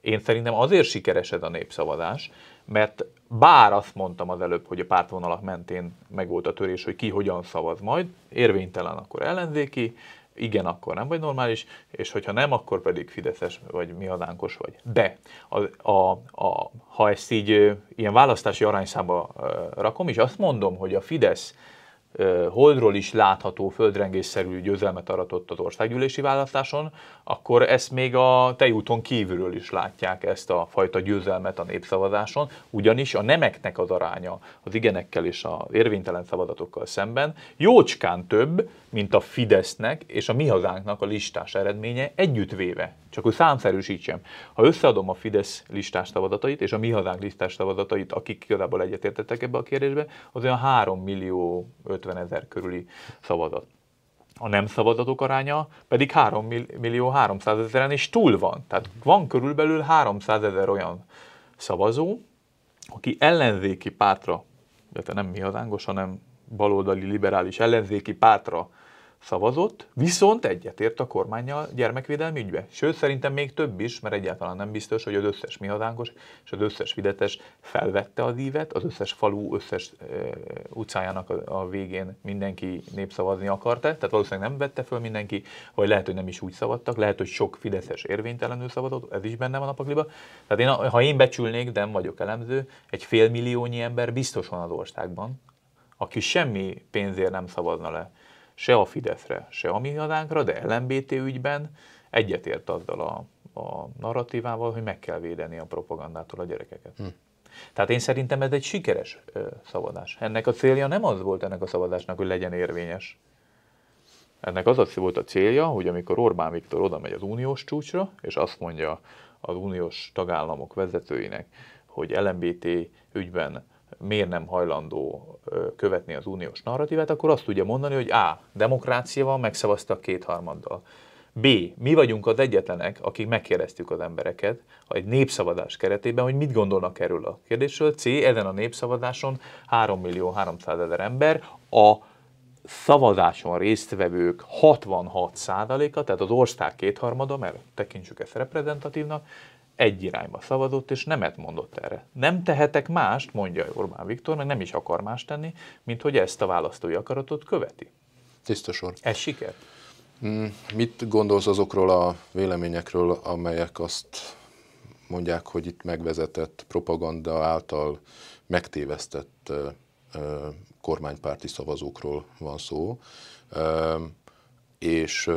én szerintem azért sikeres ez a népszavazás, mert bár azt mondtam az előbb, hogy a pártvonalak mentén megvolt a törés, hogy ki hogyan szavaz majd, érvénytelen akkor ellenzéki, igen, akkor nem vagy normális, és hogyha nem, akkor pedig fideszes vagy mi hazánkos vagy. De a, a, a, ha ezt így ilyen választási arányszámba rakom, és azt mondom, hogy a Fidesz holdról is látható földrengésszerű győzelmet aratott az országgyűlési választáson, akkor ezt még a tejúton kívülről is látják ezt a fajta győzelmet a népszavazáson, ugyanis a nemeknek az aránya az igenekkel és az érvénytelen szavazatokkal szemben jócskán több, mint a Fidesznek és a mi hazánknak a listás eredménye együttvéve. Csak hogy számszerűsítsem. Ha összeadom a Fidesz listás szavazatait és a mi hazánk listás szavazatait, akik igazából egyetértettek ebbe a kérdésbe, az olyan 3 millió 50 ezer körüli szavazat. A nem szavazatok aránya pedig 3 millió 300 ezeren és túl van. Tehát van körülbelül 300 ezer olyan szavazó, aki ellenzéki pártra, illetve nem mi hazánkos, hanem baloldali liberális ellenzéki pártra szavazott, viszont egyetért a kormányjal gyermekvédelmi ügybe. Sőt, szerintem még több is, mert egyáltalán nem biztos, hogy az összes mi hazánkos és az összes fidetes felvette az ívet, az összes falu, összes e, utcájának a, a végén mindenki népszavazni akarta, tehát valószínűleg nem vette föl mindenki, vagy lehet, hogy nem is úgy szavaztak, lehet, hogy sok fideszes érvénytelenül szavazott, ez is benne van a pakliba. Tehát én, ha én becsülnék, de nem vagyok elemző, egy félmilliónyi ember biztos van az országban, aki semmi pénzért nem szavazna le se a Fideszre, se a mi hazánkra, de LMBT ügyben egyetért azzal a, a narratívával, hogy meg kell védeni a propagandától a gyerekeket. Hm. Tehát én szerintem ez egy sikeres ö, szavazás. Ennek a célja nem az volt ennek a szavazásnak, hogy legyen érvényes. Ennek az az volt a célja, hogy amikor Orbán Viktor oda megy az uniós csúcsra, és azt mondja az uniós tagállamok vezetőinek, hogy LMBT ügyben miért nem hajlandó követni az uniós narratívát, akkor azt tudja mondani, hogy A. Demokráciával megszavaztak kétharmaddal. B. Mi vagyunk az egyetlenek, akik megkérdeztük az embereket egy népszavazás keretében, hogy mit gondolnak erről a kérdésről. C. Ezen a népszavazáson 3 millió 300 ezer ember a szavazáson résztvevők 66%-a, tehát az ország kétharmada, mert tekintsük ezt reprezentatívnak, egy irányba szavazott, és nemet mondott erre. Nem tehetek mást, mondja Orbán Viktor, meg nem is akar más tenni, mint hogy ezt a választói akaratot követi. Tiszta sor. Ez siker? Mm, mit gondolsz azokról a véleményekről, amelyek azt mondják, hogy itt megvezetett propaganda által megtévesztett kormánypárti szavazókról van szó, és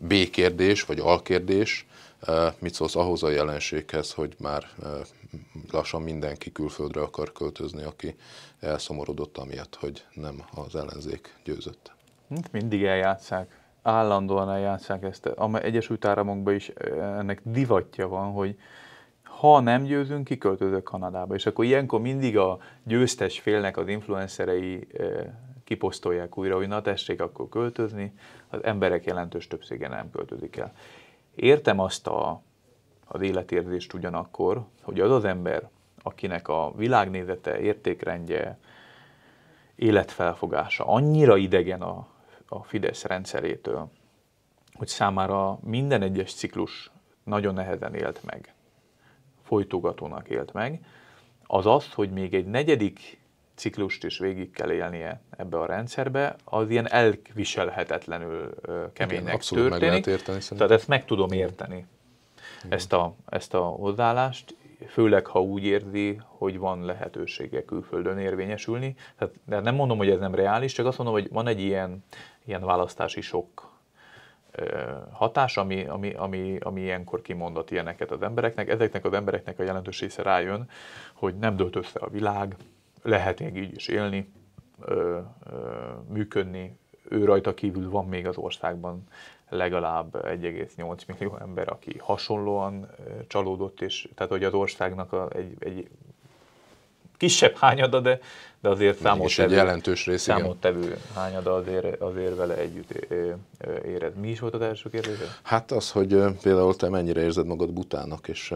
B kérdés, vagy alkérdés, Mit szólsz ahhoz a jelenséghez, hogy már lassan mindenki külföldre akar költözni, aki elszomorodott amiatt, hogy nem az ellenzék győzött? Mindig eljátszák, állandóan eljátszák ezt. A Egyesült Államokban is ennek divatja van, hogy ha nem győzünk, kiköltözök Kanadába. És akkor ilyenkor mindig a győztes félnek az influencerei kiposztolják újra, hogy na tessék akkor költözni, az emberek jelentős többsége nem költözik el. Értem azt a, az életérzést ugyanakkor, hogy az az ember, akinek a világnézete, értékrendje, életfelfogása annyira idegen a, a Fidesz rendszerétől, hogy számára minden egyes ciklus nagyon nehezen élt meg, folytogatónak élt meg, az az, hogy még egy negyedik ciklust is végig kell élnie ebbe a rendszerbe, az ilyen elviselhetetlenül keménynek Igen, történik. Meg lehet érteni, Tehát ezt meg tudom érteni, ezt a, ezt a hozzáállást, főleg ha úgy érzi, hogy van lehetősége külföldön érvényesülni. Tehát, de nem mondom, hogy ez nem reális, csak azt mondom, hogy van egy ilyen, ilyen választási sok hatás, ami, ami, ami, ami ilyenkor kimondott ilyeneket az embereknek. Ezeknek az embereknek a jelentős része rájön, hogy nem dölt össze a világ, lehet még így is élni, ö, ö, működni. Ő rajta kívül van még az országban legalább 1,8 millió ember, aki hasonlóan csalódott, és tehát hogy az országnak a, egy, egy kisebb hányada, de, de azért számottevő, egy jelentős rész, számottevő hányada azért, azért vele együtt érez. Mi is volt az első kérdés? Hát az, hogy például te mennyire érzed magad butának, és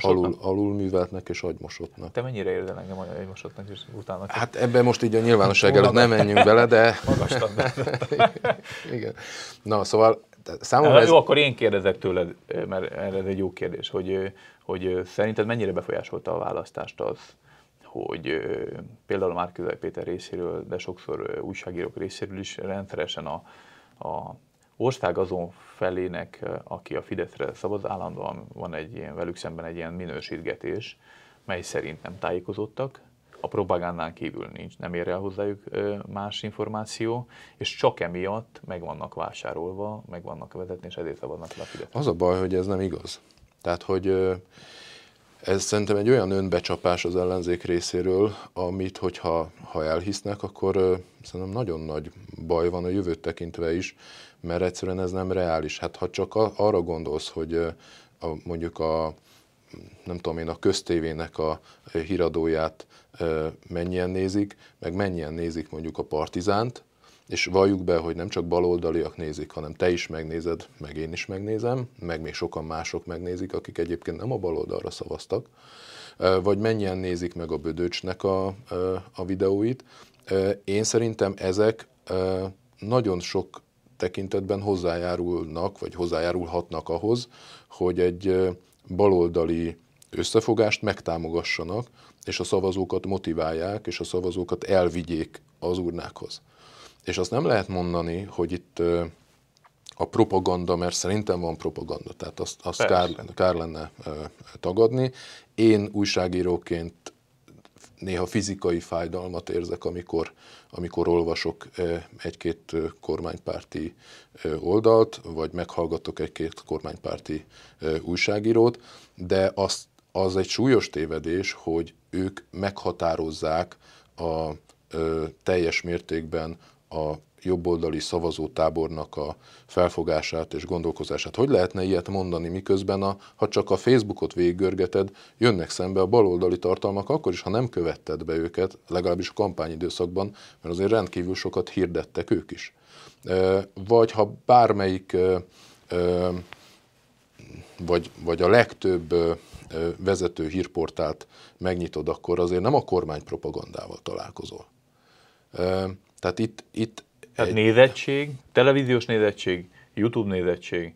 alul, alul műveltnek és agymosottnak. Te mennyire érzel engem agymosottnak és utána? Hát ebben most így a nyilvánosság előtt nem menjünk bele, de... Igen. Na, szóval számomra ez... Jó, akkor én kérdezek tőled, mert ez egy jó kérdés, hogy, hogy szerinted mennyire befolyásolta a választást az, hogy például Márkizaj Péter részéről, de sokszor újságírók részéről is rendszeresen a, a ország azon felének, aki a Fideszre szavaz, állandóan van egy ilyen, velük szemben egy ilyen minősítgetés, mely szerint nem tájékozottak, a propagandán kívül nincs, nem ér el hozzájuk más információ, és csak emiatt meg vannak vásárolva, meg vannak vezetni, és ezért szavaznak le a Fidesz. Az a baj, hogy ez nem igaz. Tehát, hogy ez szerintem egy olyan önbecsapás az ellenzék részéről, amit, hogyha ha elhisznek, akkor szerintem nagyon nagy baj van a jövőt tekintve is, mert egyszerűen ez nem reális. Hát ha csak arra gondolsz, hogy a, mondjuk a nem tudom én, a köztévének a híradóját mennyien nézik, meg mennyien nézik mondjuk a partizánt, és valljuk be, hogy nem csak baloldaliak nézik, hanem te is megnézed, meg én is megnézem, meg még sokan mások megnézik, akik egyébként nem a baloldalra szavaztak, vagy mennyien nézik meg a Bödöcsnek a, a videóit. Én szerintem ezek nagyon sok tekintetben hozzájárulnak, vagy hozzájárulhatnak ahhoz, hogy egy baloldali összefogást megtámogassanak, és a szavazókat motiválják, és a szavazókat elvigyék az urnákhoz. És azt nem lehet mondani, hogy itt a propaganda, mert szerintem van propaganda, tehát azt, azt kár, kár lenne tagadni. Én újságíróként néha fizikai fájdalmat érzek, amikor, amikor olvasok egy-két kormánypárti oldalt, vagy meghallgatok egy-két kormánypárti újságírót, de az, az egy súlyos tévedés, hogy ők meghatározzák a teljes mértékben a jobboldali szavazótábornak a felfogását és gondolkozását. Hogy lehetne ilyet mondani, miközben a, ha csak a Facebookot végiggörgeted, jönnek szembe a baloldali tartalmak, akkor is, ha nem követted be őket, legalábbis a kampányidőszakban, mert azért rendkívül sokat hirdettek ők is. Vagy ha bármelyik, vagy, vagy a legtöbb vezető hírportált megnyitod, akkor azért nem a kormány propagandával találkozol. Tehát itt, itt tehát egy... nézettség, televíziós nézettség, YouTube nézettség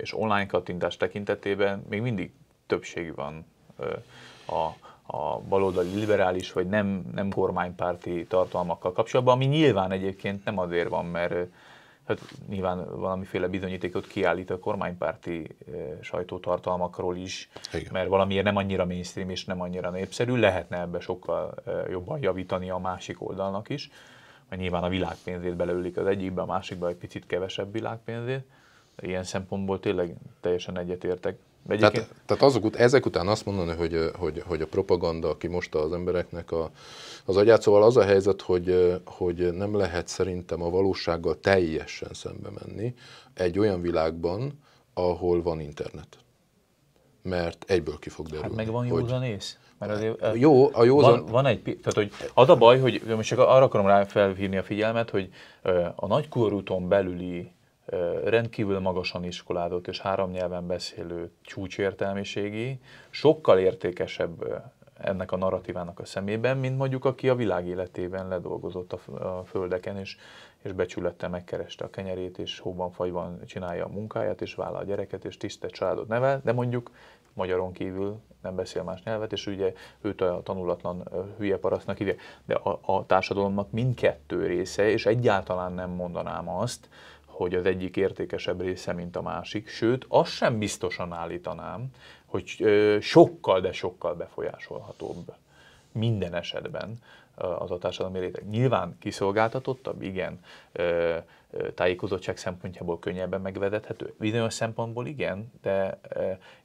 és online kattintás tekintetében még mindig többség van a, a baloldali liberális vagy nem, nem kormánypárti tartalmakkal kapcsolatban, ami nyilván egyébként nem azért van, mert hát nyilván valamiféle bizonyítékot kiállít a kormánypárti sajtótartalmakról is, Igen. mert valamiért nem annyira mainstream és nem annyira népszerű, lehetne ebbe sokkal jobban javítani a másik oldalnak is mert nyilván a világpénzét beleülik az egyikbe, a másikba egy picit kevesebb világpénzét. Ilyen szempontból tényleg teljesen egyetértek. Egyébként... Tehát, tehát azok ut- ezek után azt mondani, hogy, hogy, hogy a propaganda kimosta az embereknek a, az agyát, szóval az a helyzet, hogy, hogy nem lehet szerintem a valósággal teljesen szembe menni egy olyan világban, ahol van internet. Mert egyből ki fog derülni. Hát meg van józanész. Mert azért, jó, a józan... Van, van egy, tehát hogy az a baj, hogy most csak arra akarom rá felhívni a figyelmet, hogy a nagykorúton belüli rendkívül magasan iskolázott és három nyelven beszélő csúcsértelmiségi sokkal értékesebb ennek a narratívának a szemében, mint mondjuk aki a világ életében ledolgozott a földeken, és, és becsülettel megkereste a kenyerét, és hóban fagyban csinálja a munkáját, és vállal a gyereket, és tisztelt családot nevel, de mondjuk magyaron kívül nem beszél más nyelvet, és ugye őt a tanulatlan hülye parasztnak hívja. De a, a társadalomnak mindkettő része, és egyáltalán nem mondanám azt, hogy az egyik értékesebb része, mint a másik, sőt, azt sem biztosan állítanám, hogy sokkal, de sokkal befolyásolhatóbb minden esetben az a társadalmi réteg. Nyilván kiszolgáltatottabb, igen, tájékozottság szempontjából könnyebben megvedethető. Bizonyos szempontból igen, de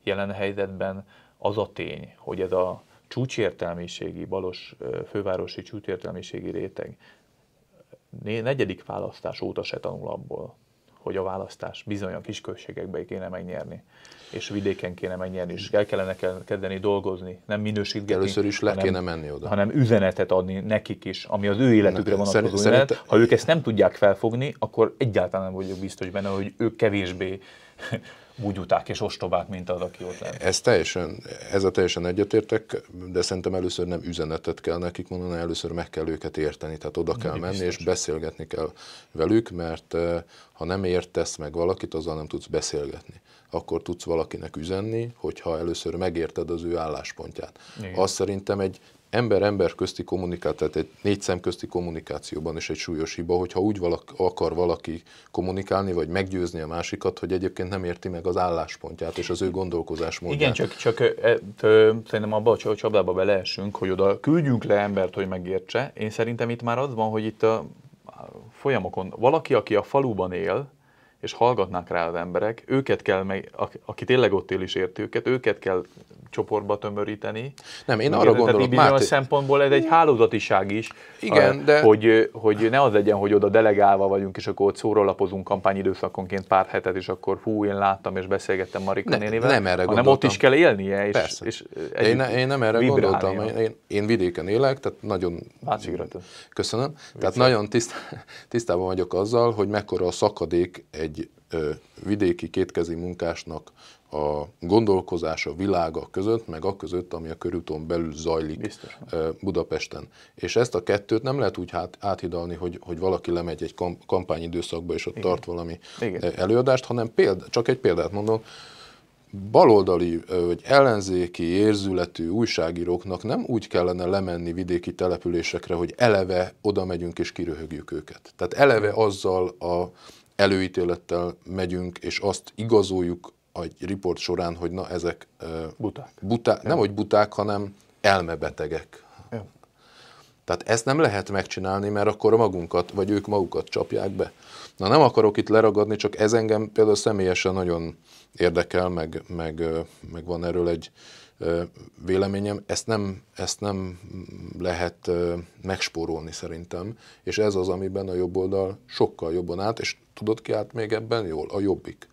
jelen helyzetben az a tény, hogy ez a csúcsértelmiségi, balos fővárosi csúcsértelmiségi réteg negyedik választás óta se tanul abból, hogy a választás bizony a kisközségekbe kéne megnyerni, és vidéken kéne megnyerni, és el kellene kezdeni dolgozni, nem minősítgetni. Először is le hanem, kéne menni oda. Hanem üzenetet adni nekik is, ami az ő életükre vonatkozó üzenet. Ha ők ezt nem tudják felfogni, akkor egyáltalán nem vagyok biztos benne, hogy ők kevésbé bugyuták és ostobák, mint az, aki ott lehet. Ez teljesen, ez a teljesen egyetértek, de szerintem először nem üzenetet kell nekik mondani, először meg kell őket érteni, tehát oda kell menni, biztos. és beszélgetni kell velük, mert eh, ha nem értesz meg valakit, azzal nem tudsz beszélgetni. Akkor tudsz valakinek üzenni, hogyha először megérted az ő álláspontját. Igen. Az szerintem egy ember-ember közti kommunikáció, tehát egy négy szem közti kommunikációban is egy súlyos hiba, hogyha úgy valaki, akar valaki kommunikálni, vagy meggyőzni a másikat, hogy egyébként nem érti meg az álláspontját és az ő gondolkozásmódját. Igen, csak, csak e, e, szerintem abba a csapdába beleesünk, hogy oda küldjünk le embert, hogy megértse. Én szerintem itt már az van, hogy itt a folyamokon valaki, aki a faluban él, és hallgatnak rá az emberek, őket kell, meg, aki tényleg ott él is érti őket, őket kell csoportba tömöríteni. Nem, én arra gondolok, Tehát Máté... szempontból ez egy hálózatiság is, Igen, a, de... hogy, hogy ne az legyen, hogy oda delegálva vagyunk, és akkor ott szórólapozunk kampányidőszakonként pár hetet, és akkor hú, én láttam és beszélgettem Marika ne, nénivel, nem erre hanem ott is kell élnie, és, Persze. és én, én nem erre gondoltam, én, én vidéken élek, tehát nagyon... Köszönöm. Tehát nagyon tiszt, tisztában vagyok azzal, hogy mekkora a szakadék egy ö, vidéki kétkezi munkásnak a gondolkozása, világa között, meg a között, ami a körúton belül zajlik Biztos. Budapesten. És ezt a kettőt nem lehet úgy hát, áthidalni, hogy, hogy valaki lemegy egy kam- kampányidőszakba, és ott Igen. tart valami Igen. előadást, hanem példa, csak egy példát mondok, baloldali vagy ellenzéki érzületű újságíróknak nem úgy kellene lemenni vidéki településekre, hogy eleve oda megyünk és kiröhögjük őket. Tehát eleve azzal a előítélettel megyünk, és azt igazoljuk egy riport során, hogy na ezek buták. buták nem hogy buták, hanem elmebetegek. Ja. Tehát ezt nem lehet megcsinálni, mert akkor magunkat, vagy ők magukat csapják be. Na nem akarok itt leragadni, csak ez engem például személyesen nagyon érdekel, meg, meg, meg van erről egy véleményem, ezt nem, ezt nem lehet megspórolni szerintem, és ez az, amiben a jobb oldal sokkal jobban át, és tudod ki át még ebben jól? A jobbik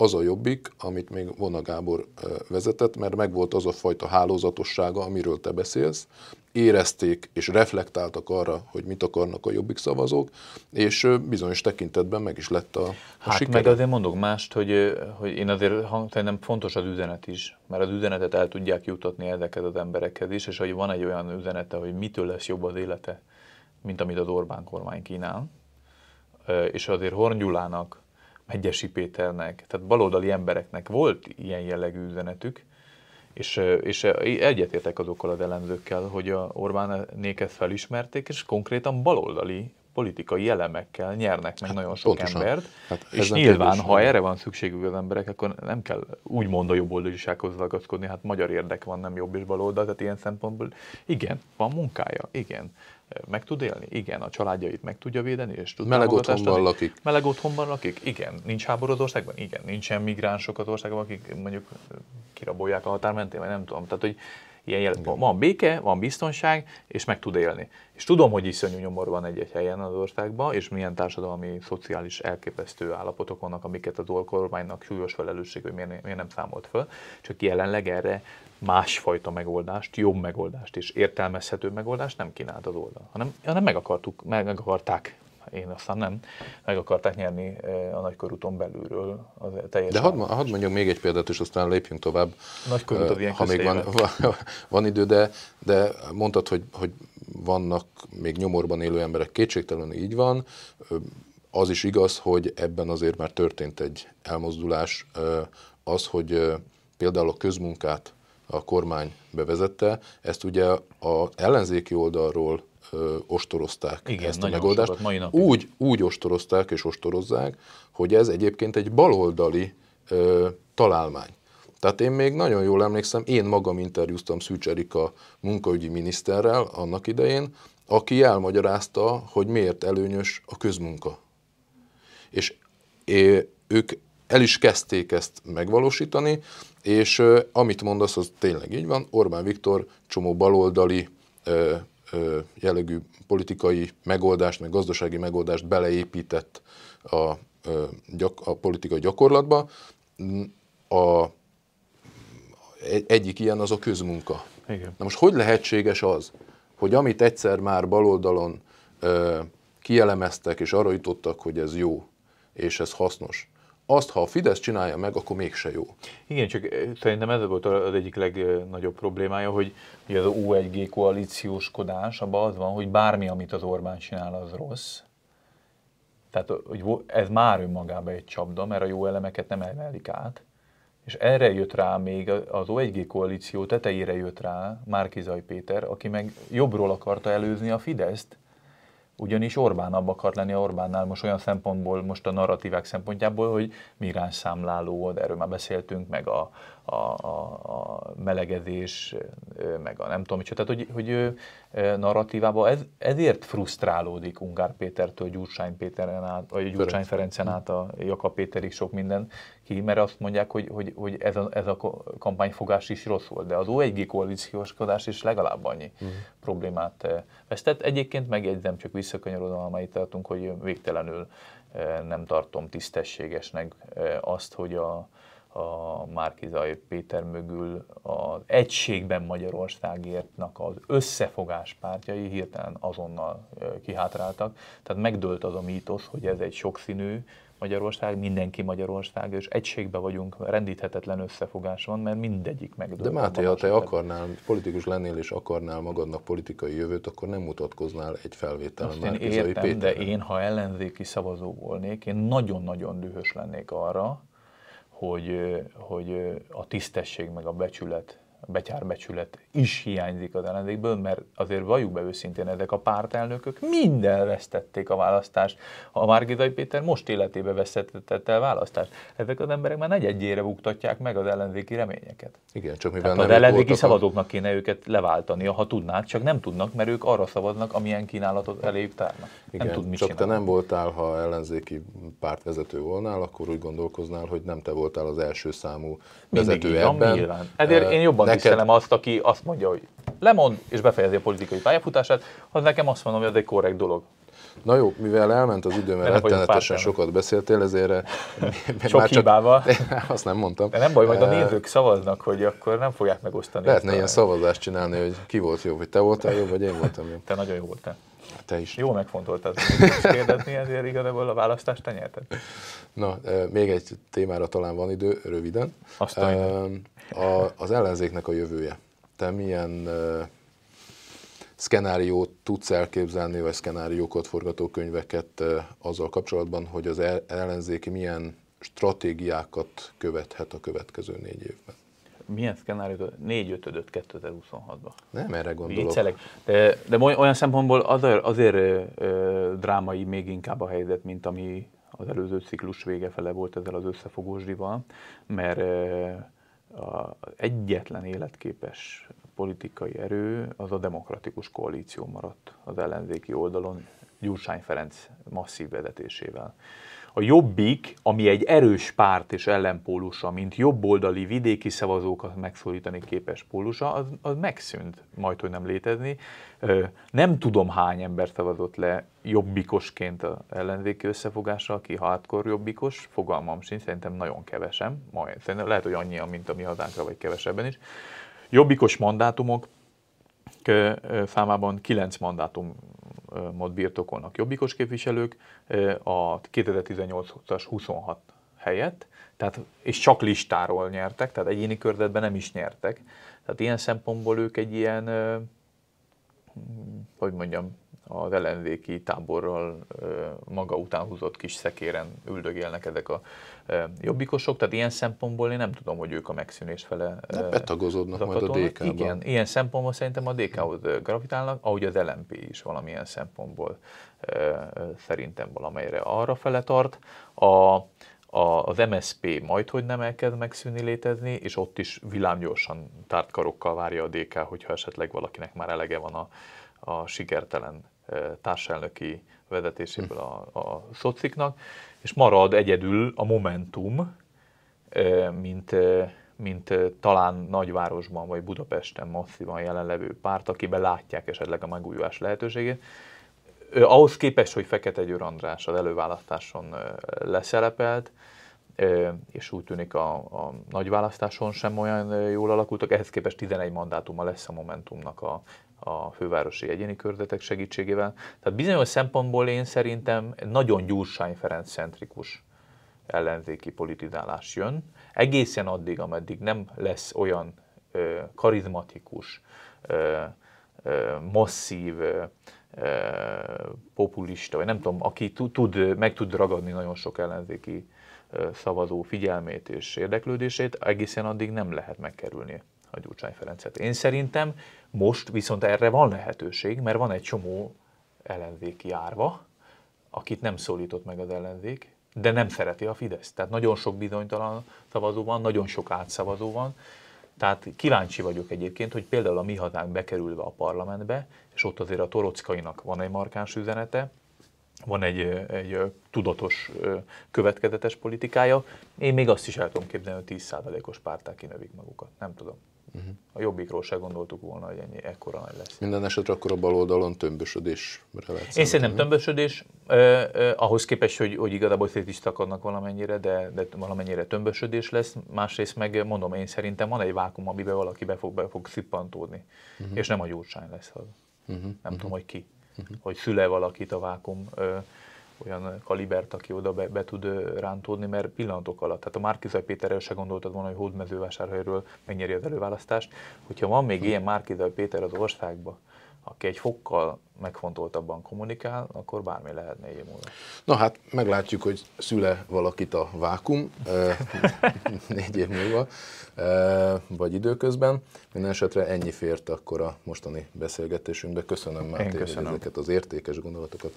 az a jobbik, amit még Vona Gábor vezetett, mert megvolt az a fajta hálózatossága, amiről te beszélsz, érezték és reflektáltak arra, hogy mit akarnak a jobbik szavazók, és bizonyos tekintetben meg is lett a, a hát sikere. meg azért mondok mást, hogy, hogy én azért szerintem fontos az üzenet is, mert az üzenetet el tudják jutatni ezeket az emberekhez is, és hogy van egy olyan üzenete, hogy mitől lesz jobb az élete, mint amit az Orbán kormány kínál, és azért Horn Gyulának, Megyesi Péternek, tehát baloldali embereknek volt ilyen jellegű üzenetük, és, és egyetértek azokkal az elemzőkkel, hogy a Orbánék ezt felismerték, és konkrétan baloldali politikai elemekkel nyernek meg hát, nagyon sok pontosan. embert, hát és nyilván, ha erre van szükségük az emberek, akkor nem kell úgymond a jobb oldalisághoz ragaszkodni, hát magyar érdek van, nem jobb és baloldal, tehát ilyen szempontból igen, van munkája, igen meg tud élni? Igen. A családjait meg tudja védeni? És tud Meleg otthonban adni? lakik? Meleg otthonban lakik? Igen. Nincs háború az országban? Igen. Nincsen migránsok az országban, akik mondjuk kirabolják a határ mentén, vagy nem tudom. Tehát, hogy ilyen jel- van béke, van biztonság, és meg tud élni. És tudom, hogy iszonyú nyomor van egy-egy helyen az országban, és milyen társadalmi, szociális elképesztő állapotok vannak, amiket az kormánynak súlyos felelősség, hogy miért, miért nem számolt föl. Csak jelenleg erre másfajta megoldást, jobb megoldást és értelmezhető megoldást nem kínált az oldal, hanem, hanem meg, akartuk, meg, meg akarták. Én aztán nem, meg akarták nyerni a nagykörúton belülről az teljes De hadd, hadd mondjam még egy példát, és aztán lépjünk tovább. Nagykörút uh, ha még van, van, van idő, de, de mondtad, hogy, hogy vannak még nyomorban élő emberek, kétségtelenül így van. Az is igaz, hogy ebben azért már történt egy elmozdulás, az, hogy például a közmunkát a kormány bevezette, ezt ugye az ellenzéki oldalról ö, ostorozták Igen, ezt a megoldást. Mai úgy, úgy ostorozták és ostorozzák, hogy ez egyébként egy baloldali ö, találmány. Tehát én még nagyon jól emlékszem, én magam interjúztam Szűcs Erika munkaügyi miniszterrel annak idején, aki elmagyarázta, hogy miért előnyös a közmunka. És ők el is kezdték ezt megvalósítani, és amit mondasz, az tényleg így van. Orbán Viktor csomó baloldali jellegű politikai megoldást, meg gazdasági megoldást beleépített a, uh, gyak, a politikai gyakorlatba. A, egy, egyik ilyen az a közmunka. Igen. Na most hogy lehetséges az, hogy amit egyszer már baloldalon uh, kielemeztek és arra jutottak, hogy ez jó, és ez hasznos, azt, ha a Fidesz csinálja meg, akkor mégse jó. Igen, csak eh, szerintem ez volt az egyik legnagyobb problémája, hogy az U1G koalícióskodás, abban az van, hogy bármi, amit az Orbán csinál, az rossz. Tehát hogy ez már önmagában egy csapda, mert a jó elemeket nem emelik át. És erre jött rá még az O1G koalíció tetejére jött rá Márkizaj Péter, aki meg jobbról akarta előzni a Fideszt, ugyanis Orbán abba akart lenni Orbánnál most olyan szempontból, most a narratívák szempontjából, hogy migráns számláló, erről már beszéltünk, meg a, a, a, melegezés, meg a nem tudom micsoda, tehát hogy, hogy narratívában ez, ezért frusztrálódik Ungár Pétertől, Gyurcsány Péteren át, vagy Gyurcsány Ferencen át a Jakab Péterig sok minden ki, mert azt mondják, hogy, hogy, hogy ez, a, ez a kampányfogás is rossz volt, de az O1G koalícióskodás is legalább annyi uh-huh. problémát vesztett. Egyébként megjegyzem, csak visszakanyarodom, amelyet tartunk, hogy végtelenül nem tartom tisztességesnek azt, hogy a, a Márkizai Péter mögül az Egységben Magyarországértnak az összefogás pártjai hirtelen azonnal kihátráltak. Tehát megdőlt az a mítosz, hogy ez egy sokszínű Magyarország, mindenki Magyarország, és egységben vagyunk, rendíthetetlen összefogás van, mert mindegyik megdőlt. De Máté, ha te akarnál, politikus lennél és akarnál magadnak politikai jövőt, akkor nem mutatkoznál egy felvételen Azt én értem, de én, ha ellenzéki szavazó volnék, én nagyon-nagyon dühös lennék arra, hogy, hogy a tisztesség meg a becsület betyárbecsület is hiányzik az ellenzékből, mert azért valljuk be őszintén, ezek a pártelnökök minden vesztették a választást. A Márgizai Péter most életébe vesztette el választást. Ezek az emberek már negyedjére buktatják meg az ellenzéki reményeket. Igen, csak mivel Tehát nem az ellenzéki szavazóknak kéne őket leváltani, ha tudnák, csak nem tudnak, mert ők arra szavaznak, amilyen kínálatot eléjük tárnak. Igen, nem tud mit csak csinálni. te nem voltál, ha ellenzéki pártvezető volnál, akkor úgy gondolkoznál, hogy nem te voltál az első számú vezető Mindig, ebben. Nyilván. Ezért én jobban neked... tisztelem azt, aki azt mondja, hogy lemond és befejezi a politikai pályafutását, az nekem azt mondom, hogy ez egy korrekt dolog. Na jó, mivel elment az idő, mert rettenetesen sokat beszéltél, ezért... Sok már csak, hibával. Azt nem mondtam. De nem baj, majd a nézők szavaznak, hogy akkor nem fogják megosztani. Lehetne ilyen szavazást csinálni, hogy ki volt jobb, hogy te voltál jobb, vagy én voltam jobb. Te nagyon jó voltál. Te is. Jó megfontoltad kérdezni, ezért igazából a választást te nyerted. Na, még egy témára talán van idő, röviden. Azt a, az ellenzéknek a jövője. Te milyen uh, szkenáriót tudsz elképzelni, vagy szkenáriókat, forgatókönyveket uh, azzal kapcsolatban, hogy az ellenzéki milyen stratégiákat követhet a következő négy évben? Milyen szkenáriót? 4 5 2026-ban. Nem, erre gondolok. Viccelek. De, de olyan szempontból azért, azért ö, drámai még inkább a helyzet, mint ami az előző ciklus vége fele volt ezzel az összefogósdival, mert ö, az egyetlen életképes politikai erő az a demokratikus koalíció maradt az ellenzéki oldalon, Gyurcsány Ferenc masszív vezetésével. A Jobbik, ami egy erős párt és ellenpólusa, mint jobboldali vidéki szavazókat megszólítani képes pólusa, az, az megszűnt, majd hogy nem létezni. Nem tudom hány ember szavazott le jobbikosként az ellenzéki összefogásra, aki hardcore jobbikos, fogalmam sincs, szerintem nagyon kevesen, majd, szerintem lehet, hogy annyian, mint a mi hazánkra, vagy kevesebben is. Jobbikos mandátumok számában 9 mandátumot birtokolnak jobbikos képviselők, a 2018-as 26 helyett, tehát, és csak listáról nyertek, tehát egyéni körzetben nem is nyertek. Tehát ilyen szempontból ők egy ilyen, hogy mondjam, az ellenzéki táborral maga után húzott kis szekéren üldögélnek ezek a jobbikosok, tehát ilyen szempontból én nem tudom, hogy ők a megszűnés fele betagozódnak majd a dk Igen, ilyen szempontból szerintem a DK-hoz gravitálnak, ahogy az LMP is valamilyen szempontból szerintem valamelyre arra fele tart. A, a, az MSP majd, hogy nem elkezd megszűnni létezni, és ott is villámgyorsan tárt karokkal várja a DK, hogyha esetleg valakinek már elege van a, a sikertelen társelnöki vezetéséből a, a szociknak, és marad egyedül a Momentum, mint, mint talán nagyvárosban vagy Budapesten masszívan jelenlevő párt, akiben látják esetleg a megújulás lehetőségét. Ahhoz képest, hogy Fekete Győr András az előválasztáson leszerepelt, és úgy tűnik a, a nagyválasztáson sem olyan jól alakultak, ehhez képest 11 mandátuma lesz a Momentumnak a, a fővárosi egyéni körzetek segítségével. Tehát bizonyos szempontból én szerintem nagyon Gyursány Ferenc centrikus ellenzéki politizálás jön. Egészen addig, ameddig nem lesz olyan ö, karizmatikus, ö, ö, masszív, ö, populista, vagy nem tudom, aki tud, meg tud ragadni nagyon sok ellenzéki szavazó figyelmét és érdeklődését, egészen addig nem lehet megkerülni a Gyurcsány Ferencet. Én szerintem most viszont erre van lehetőség, mert van egy csomó ellenzéki árva, akit nem szólított meg az ellenzék, de nem szereti a Fidesz. Tehát nagyon sok bizonytalan szavazó van, nagyon sok átszavazó van. Tehát kíváncsi vagyok egyébként, hogy például a mi hazánk bekerülve a parlamentbe, és ott azért a Torockainak van egy markáns üzenete, van egy, egy tudatos, következetes politikája. Én még azt is el tudom képzelni, hogy 10%-os párták kinövik magukat. Nem tudom. Uh-huh. A jobbikról se gondoltuk volna, hogy ennyi ekkora nagy lesz. Minden esetre akkor a bal oldalon tömbösödésre lehet Én szerintem tömbösödés, eh, eh, ahhoz képest, hogy, hogy igazából szét is takadnak valamennyire, de, de valamennyire tömbösödés lesz. Másrészt meg mondom, én szerintem van egy vákum, amiben valaki be fog, be fog szippantódni. Uh-huh. És nem a gyurcsány lesz az. Uh-huh. Nem uh-huh. tudom, hogy ki. Uh-huh. Hogy szüle valakit a vákum. Eh, olyan kalibert, aki oda be, be tud rántódni, mert pillanatok alatt. Tehát a Márkizaj Péterrel se gondoltad volna, hogy hódmezővásárhelyről megnyeri az előválasztást. Hogyha van még ilyen Márkizaj Péter az országban, aki egy fokkal megfontoltabban kommunikál, akkor bármi lehet négy év múlva. Na hát meglátjuk, hogy szüle valakit a vákum négy év múlva, vagy időközben. Minden esetre ennyi fért akkor a mostani beszélgetésünkbe. Köszönöm már ezeket az értékes gondolatokat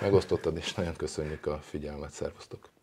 megosztottad, és nagyon köszönjük a figyelmet. Szervusztok!